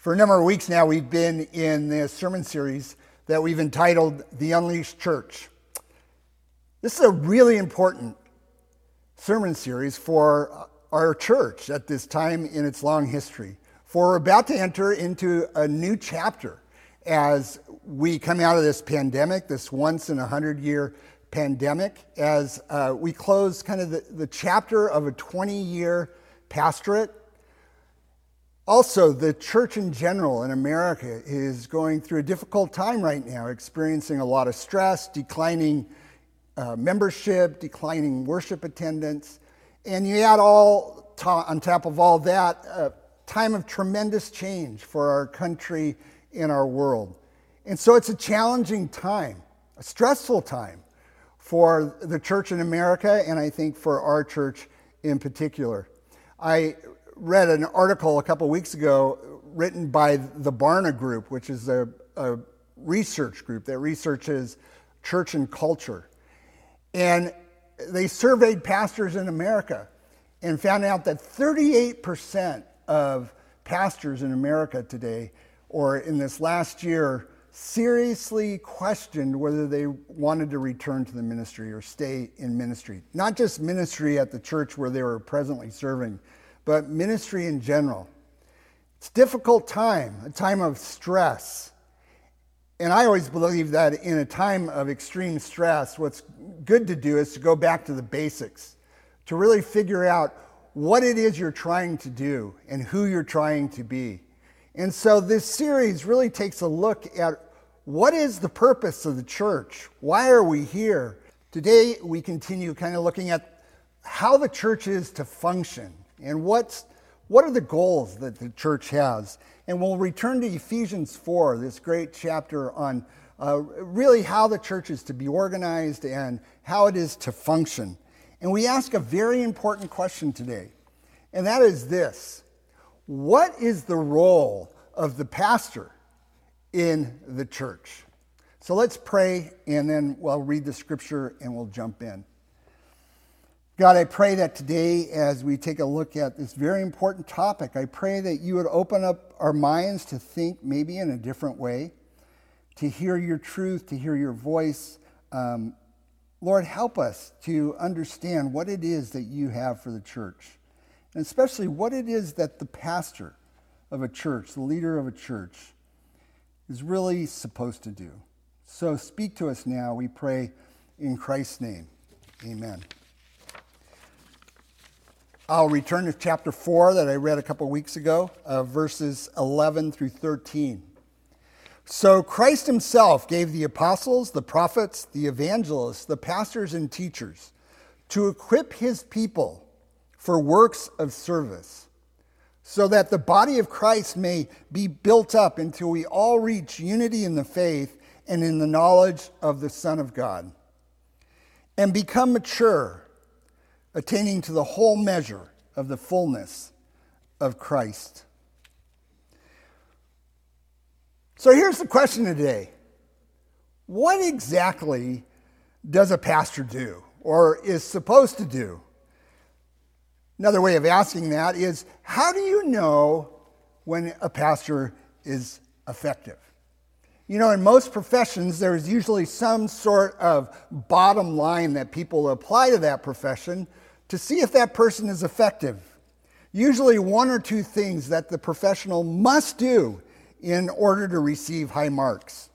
For a number of weeks now, we've been in this sermon series that we've entitled The Unleashed Church. This is a really important sermon series for our church at this time in its long history. For we're about to enter into a new chapter as we come out of this pandemic, this once in a hundred year pandemic, as uh, we close kind of the, the chapter of a 20 year pastorate also, the church in general in America is going through a difficult time right now, experiencing a lot of stress, declining uh, membership, declining worship attendance. And you add all on top of all that, a time of tremendous change for our country and our world. And so it's a challenging time, a stressful time for the church in America, and I think for our church in particular. I read an article a couple weeks ago written by the Barna Group, which is a, a research group that researches church and culture. And they surveyed pastors in America and found out that 38% of pastors in America today, or in this last year, seriously questioned whether they wanted to return to the ministry or stay in ministry. Not just ministry at the church where they were presently serving, but ministry in general. It's a difficult time, a time of stress. And I always believe that in a time of extreme stress, what's good to do is to go back to the basics, to really figure out what it is you're trying to do and who you're trying to be. And so this series really takes a look at what is the purpose of the church? Why are we here? Today, we continue kind of looking at how the church is to function and what's, what are the goals that the church has. And we'll return to Ephesians 4, this great chapter on uh, really how the church is to be organized and how it is to function. And we ask a very important question today, and that is this What is the role of the pastor in the church? So let's pray, and then we'll read the scripture and we'll jump in. God, I pray that today, as we take a look at this very important topic, I pray that you would open up our minds to think maybe in a different way, to hear your truth, to hear your voice. Um, Lord, help us to understand what it is that you have for the church, and especially what it is that the pastor of a church, the leader of a church, is really supposed to do. So speak to us now, we pray in Christ's name. Amen. I'll return to chapter 4 that I read a couple weeks ago, uh, verses 11 through 13. So Christ himself gave the apostles, the prophets, the evangelists, the pastors, and teachers to equip his people for works of service, so that the body of Christ may be built up until we all reach unity in the faith and in the knowledge of the Son of God, and become mature attaining to the whole measure of the fullness of Christ. So here's the question today What exactly does a pastor do or is supposed to do? Another way of asking that is how do you know when a pastor is effective? You know, in most professions, there's usually some sort of bottom line that people apply to that profession to see if that person is effective. Usually, one or two things that the professional must do in order to receive high marks.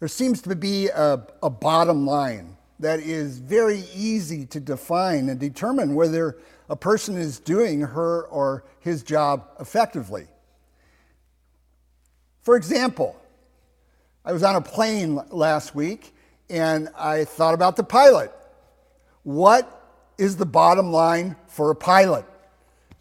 There seems to be a, a bottom line that is very easy to define and determine whether a person is doing her or his job effectively. For example, I was on a plane last week and I thought about the pilot. What is the bottom line for a pilot?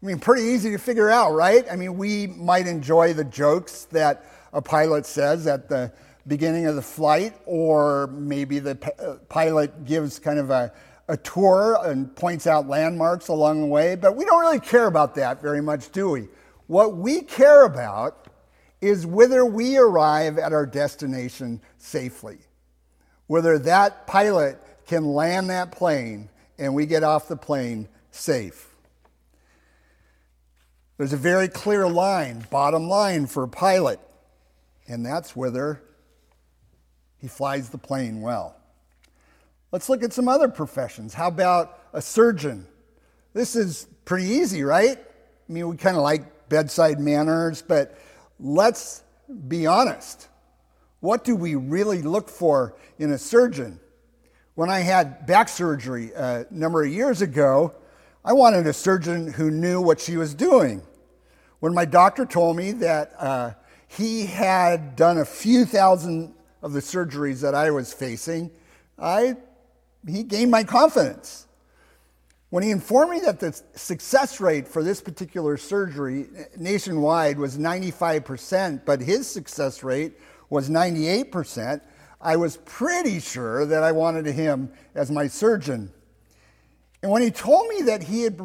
I mean, pretty easy to figure out, right? I mean, we might enjoy the jokes that a pilot says at the beginning of the flight, or maybe the uh, pilot gives kind of a, a tour and points out landmarks along the way, but we don't really care about that very much, do we? What we care about is whether we arrive at our destination safely, whether that pilot can land that plane and we get off the plane safe. There's a very clear line, bottom line for a pilot, and that's whether he flies the plane well. Let's look at some other professions. How about a surgeon? This is pretty easy, right? I mean, we kind of like bedside manners, but let's be honest. What do we really look for in a surgeon? When I had back surgery a number of years ago, I wanted a surgeon who knew what she was doing. When my doctor told me that uh, he had done a few thousand of the surgeries that I was facing, I, he gained my confidence. When he informed me that the success rate for this particular surgery nationwide was 95%, but his success rate was 98%, I was pretty sure that I wanted him as my surgeon. And when he told me that he had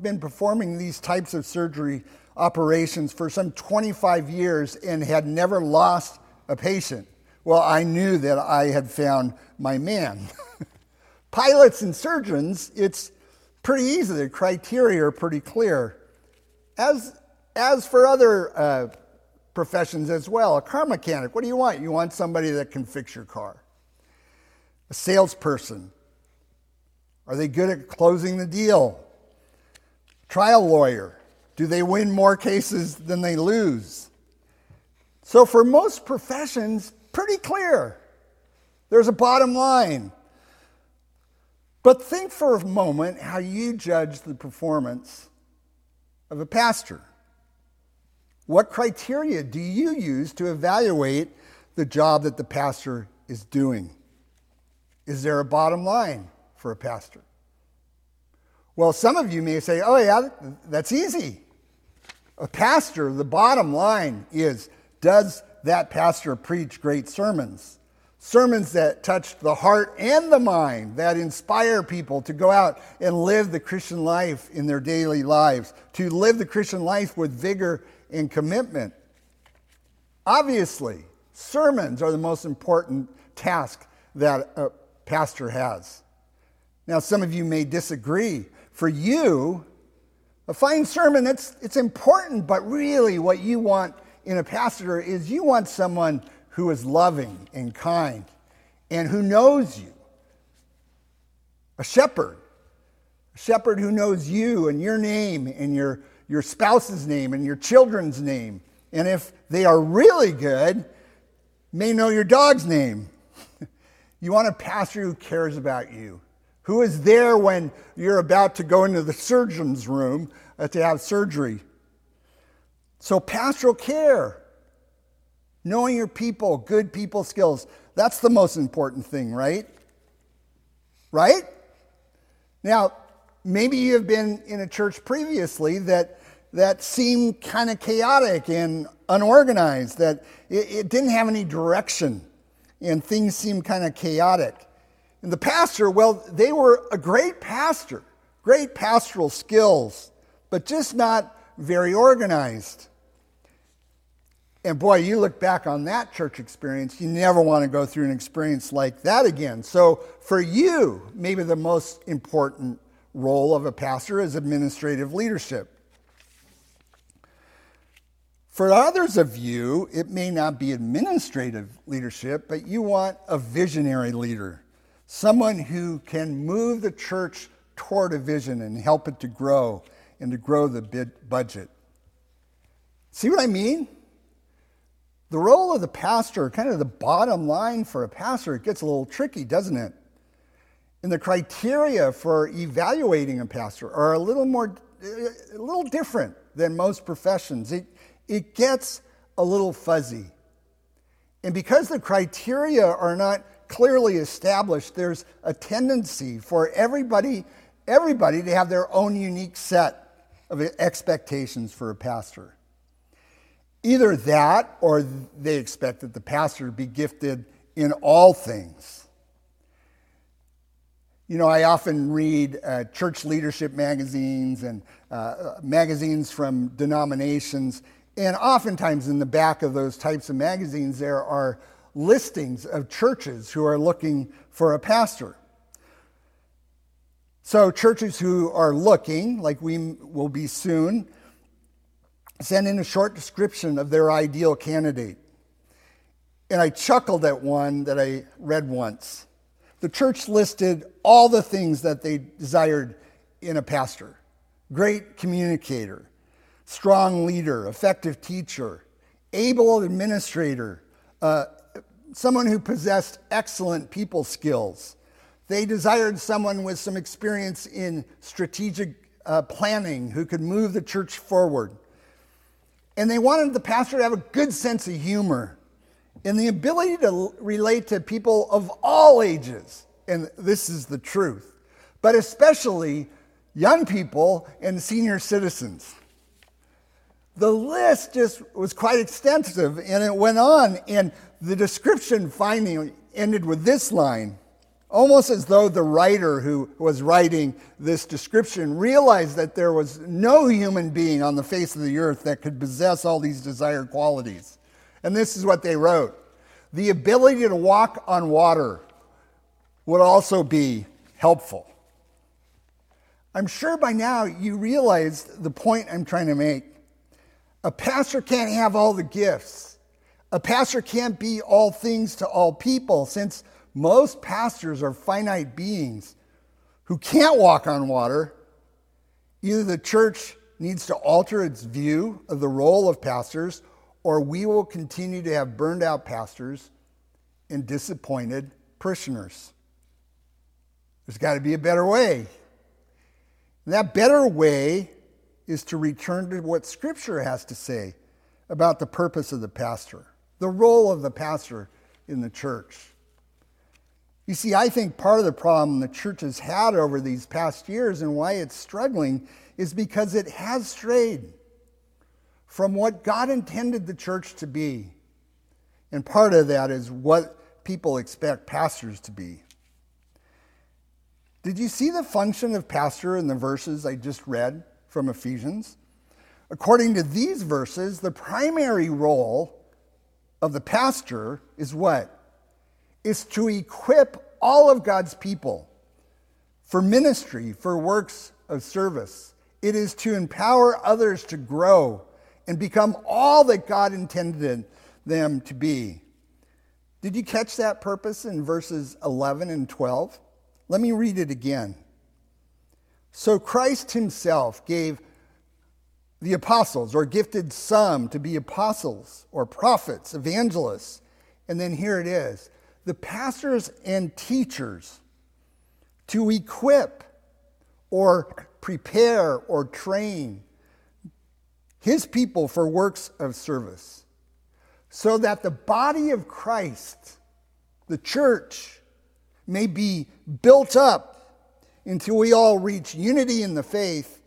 been performing these types of surgery operations for some 25 years and had never lost a patient, well, I knew that I had found my man. Pilots and surgeons, it's pretty easy. The criteria are pretty clear. As, as for other uh, professions as well. A car mechanic, what do you want? You want somebody that can fix your car. A salesperson, are they good at closing the deal? Trial lawyer, do they win more cases than they lose? So, for most professions, pretty clear. There's a bottom line. But think for a moment how you judge the performance of a pastor. What criteria do you use to evaluate the job that the pastor is doing? Is there a bottom line for a pastor? Well, some of you may say, oh, yeah, that's easy. A pastor, the bottom line is does that pastor preach great sermons? Sermons that touch the heart and the mind, that inspire people to go out and live the Christian life in their daily lives, to live the Christian life with vigor and commitment. Obviously, sermons are the most important task that a pastor has. Now, some of you may disagree. For you, a fine sermon, it's, it's important, but really what you want in a pastor is you want someone who is loving and kind and who knows you. A shepherd, a shepherd who knows you and your name and your your spouse's name and your children's name. And if they are really good, may know your dog's name. you want a pastor who cares about you, who is there when you're about to go into the surgeon's room uh, to have surgery. So, pastoral care, knowing your people, good people skills, that's the most important thing, right? Right? Now, maybe you have been in a church previously that, that seemed kind of chaotic and unorganized, that it, it didn't have any direction and things seemed kind of chaotic. And the pastor, well, they were a great pastor, great pastoral skills, but just not very organized. And boy, you look back on that church experience, you never want to go through an experience like that again. So, for you, maybe the most important role of a pastor is administrative leadership. For others of you, it may not be administrative leadership, but you want a visionary leader, someone who can move the church toward a vision and help it to grow and to grow the budget. See what I mean? The role of the pastor, kind of the bottom line for a pastor, it gets a little tricky, doesn't it? and the criteria for evaluating a pastor are a little more a little different than most professions. It, it gets a little fuzzy. And because the criteria are not clearly established there's a tendency for everybody everybody to have their own unique set of expectations for a pastor either that or they expect that the pastor be gifted in all things you know, I often read uh, church leadership magazines and uh, magazines from denominations, and oftentimes in the back of those types of magazines, there are listings of churches who are looking for a pastor. So, churches who are looking, like we will be soon, sent in a short description of their ideal candidate. And I chuckled at one that I read once. The church listed all the things that they desired in a pastor great communicator, strong leader, effective teacher, able administrator, uh, someone who possessed excellent people skills. They desired someone with some experience in strategic uh, planning who could move the church forward. And they wanted the pastor to have a good sense of humor and the ability to relate to people of all ages. And this is the truth, but especially young people and senior citizens. The list just was quite extensive and it went on. And the description finally ended with this line almost as though the writer who was writing this description realized that there was no human being on the face of the earth that could possess all these desired qualities. And this is what they wrote The ability to walk on water would also be helpful. I'm sure by now you realize the point I'm trying to make. A pastor can't have all the gifts. A pastor can't be all things to all people since most pastors are finite beings who can't walk on water. Either the church needs to alter its view of the role of pastors, or we will continue to have burned out pastors and disappointed parishioners. There's got to be a better way. And that better way is to return to what Scripture has to say about the purpose of the pastor, the role of the pastor in the church. You see, I think part of the problem the church has had over these past years and why it's struggling is because it has strayed from what God intended the church to be. And part of that is what people expect pastors to be. Did you see the function of pastor in the verses I just read from Ephesians? According to these verses, the primary role of the pastor is what? Is to equip all of God's people for ministry, for works of service. It is to empower others to grow and become all that God intended them to be. Did you catch that purpose in verses 11 and 12? Let me read it again. So Christ himself gave the apostles, or gifted some to be apostles, or prophets, evangelists. And then here it is the pastors and teachers to equip or prepare or train his people for works of service so that the body of Christ, the church, may be built up until we all reach unity in the faith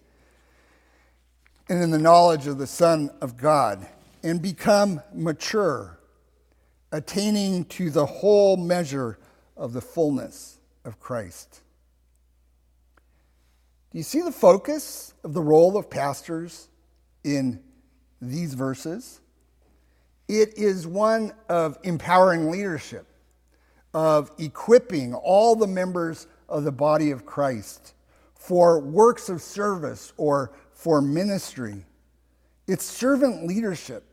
and in the knowledge of the Son of God and become mature attaining to the whole measure of the fullness of Christ. Do you see the focus of the role of pastors in these verses? It is one of empowering leadership, of equipping all the members of the body of Christ for works of service or for ministry. It's servant leadership.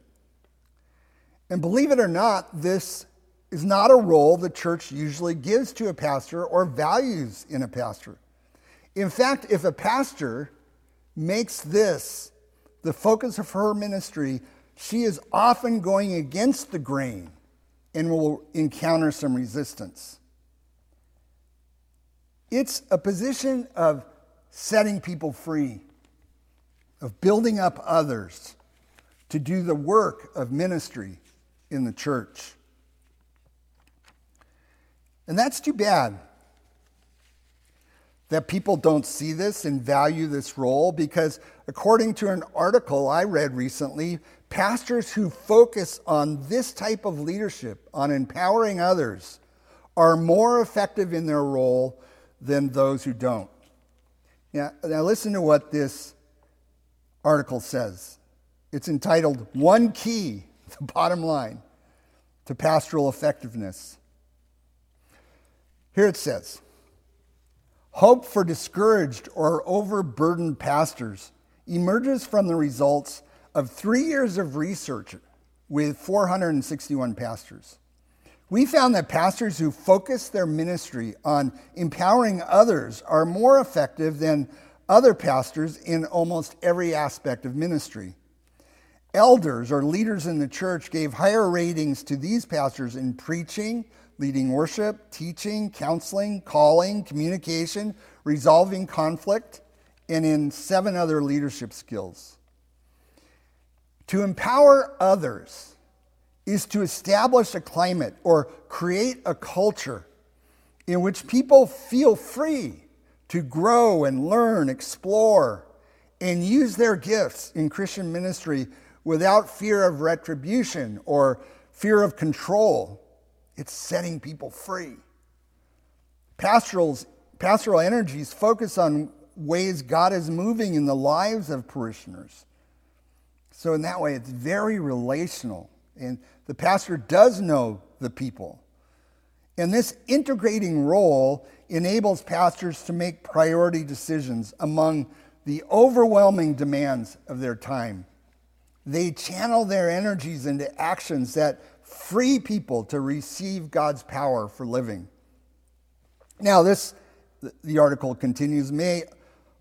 And believe it or not, this is not a role the church usually gives to a pastor or values in a pastor. In fact, if a pastor makes this the focus of her ministry, she is often going against the grain and will encounter some resistance. It's a position of setting people free, of building up others to do the work of ministry in the church. And that's too bad that people don't see this and value this role because, according to an article I read recently, pastors who focus on this type of leadership, on empowering others, are more effective in their role than those who don't. Now, now listen to what this article says. It's entitled One Key the bottom line to pastoral effectiveness. Here it says Hope for discouraged or overburdened pastors emerges from the results of three years of research with 461 pastors, we found that pastors who focus their ministry on empowering others are more effective than other pastors in almost every aspect of ministry. Elders or leaders in the church gave higher ratings to these pastors in preaching, leading worship, teaching, counseling, calling, communication, resolving conflict, and in seven other leadership skills. To empower others is to establish a climate or create a culture in which people feel free to grow and learn, explore, and use their gifts in Christian ministry without fear of retribution or fear of control. It's setting people free. Pastoral's, pastoral energies focus on ways God is moving in the lives of parishioners. So, in that way, it's very relational. And the pastor does know the people. And this integrating role enables pastors to make priority decisions among the overwhelming demands of their time. They channel their energies into actions that free people to receive God's power for living. Now, this, the article continues, may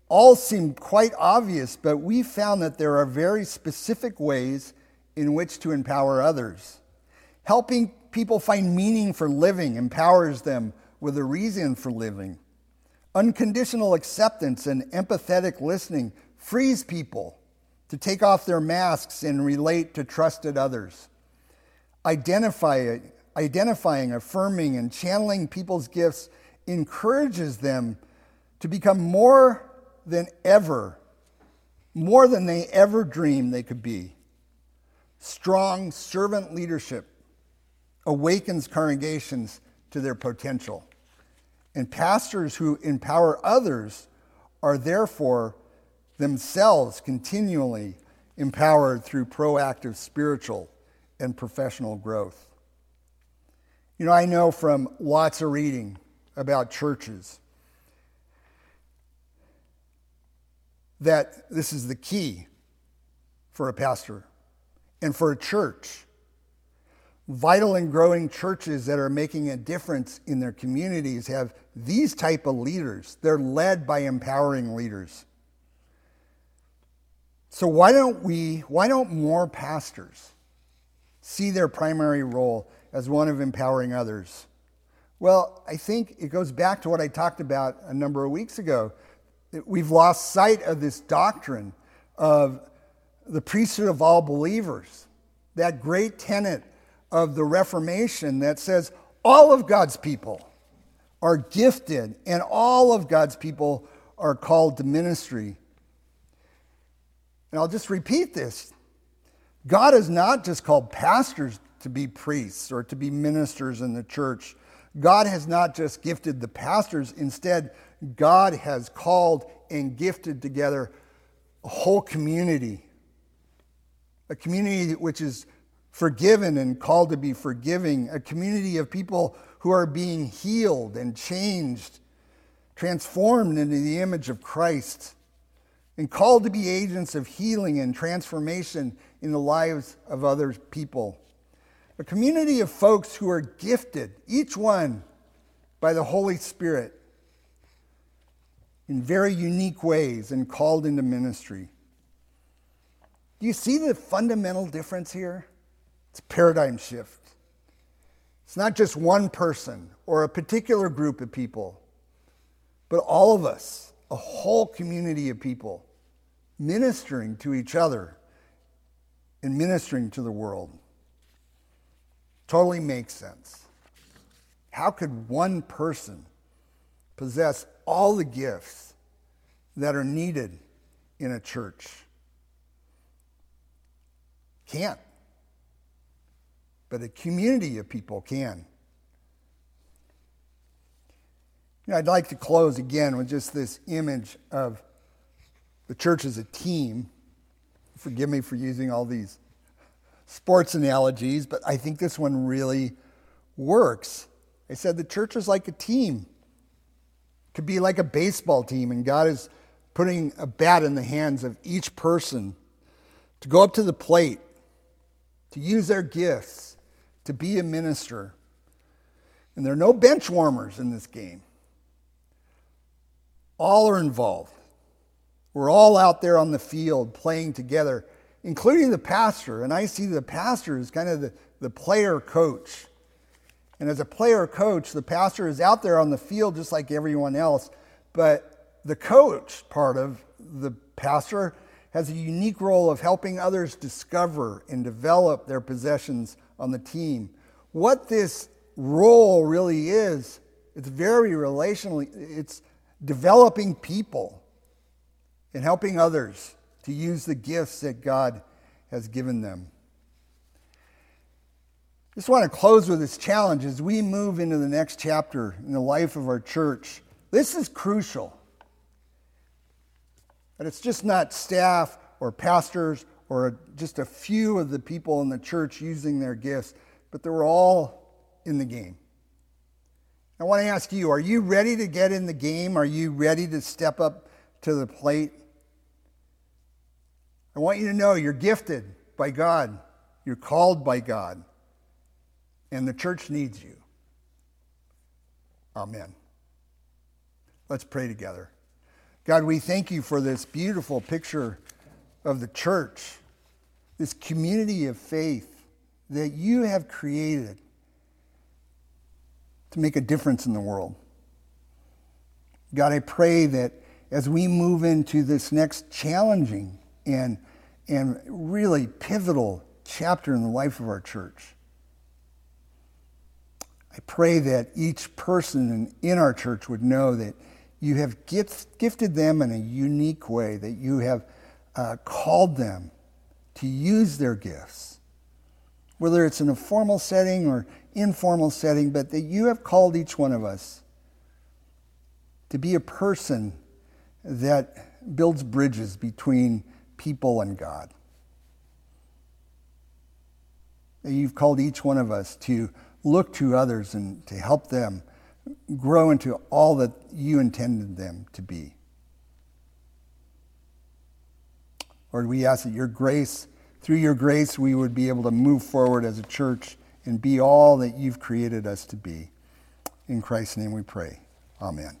all seem quite obvious, but we found that there are very specific ways in which to empower others. Helping people find meaning for living empowers them with a reason for living. Unconditional acceptance and empathetic listening frees people to take off their masks and relate to trusted others. Identify, identifying, affirming, and channeling people's gifts encourages them to become more than ever, more than they ever dreamed they could be. Strong servant leadership awakens congregations to their potential. And pastors who empower others are therefore themselves continually empowered through proactive spiritual and professional growth. You know, I know from lots of reading about churches that this is the key for a pastor and for a church. Vital and growing churches that are making a difference in their communities have these type of leaders. They're led by empowering leaders. So why don't we why don't more pastors see their primary role as one of empowering others? Well, I think it goes back to what I talked about a number of weeks ago. We've lost sight of this doctrine of the priesthood of all believers, that great tenet of the Reformation that says all of God's people are gifted and all of God's people are called to ministry. And I'll just repeat this. God has not just called pastors to be priests or to be ministers in the church. God has not just gifted the pastors, instead, God has called and gifted together a whole community. A community which is forgiven and called to be forgiving, a community of people who are being healed and changed, transformed into the image of Christ, and called to be agents of healing and transformation in the lives of other people. A community of folks who are gifted, each one by the Holy Spirit, in very unique ways and called into ministry. Do you see the fundamental difference here? It's a paradigm shift. It's not just one person or a particular group of people, but all of us, a whole community of people, ministering to each other and ministering to the world. Totally makes sense. How could one person possess all the gifts that are needed in a church? Can't. But a community of people can. You know, I'd like to close again with just this image of the church as a team. Forgive me for using all these sports analogies, but I think this one really works. I said the church is like a team. It could be like a baseball team, and God is putting a bat in the hands of each person to go up to the plate, to use their gifts, to be a minister. And there are no bench warmers in this game. All are involved. We're all out there on the field playing together, including the pastor. And I see the pastor as kind of the, the player coach. And as a player coach, the pastor is out there on the field just like everyone else. But the coach part of the pastor has a unique role of helping others discover and develop their possessions on the team. What this role really is, it's very relationally, it's developing people and helping others to use the gifts that God has given them. Just want to close with this challenge as we move into the next chapter in the life of our church. This is crucial. But it's just not staff or pastors or just a few of the people in the church using their gifts, but they're all in the game. I want to ask you are you ready to get in the game? Are you ready to step up to the plate? I want you to know you're gifted by God, you're called by God, and the church needs you. Amen. Let's pray together. God, we thank you for this beautiful picture of the church, this community of faith that you have created to make a difference in the world. God, I pray that as we move into this next challenging and, and really pivotal chapter in the life of our church, I pray that each person in our church would know that you have gift, gifted them in a unique way, that you have uh, called them to use their gifts, whether it's in a formal setting or informal setting, but that you have called each one of us to be a person that builds bridges between people and God. That you've called each one of us to look to others and to help them grow into all that you intended them to be. Lord, we ask that your grace, through your grace, we would be able to move forward as a church and be all that you've created us to be. In Christ's name we pray. Amen.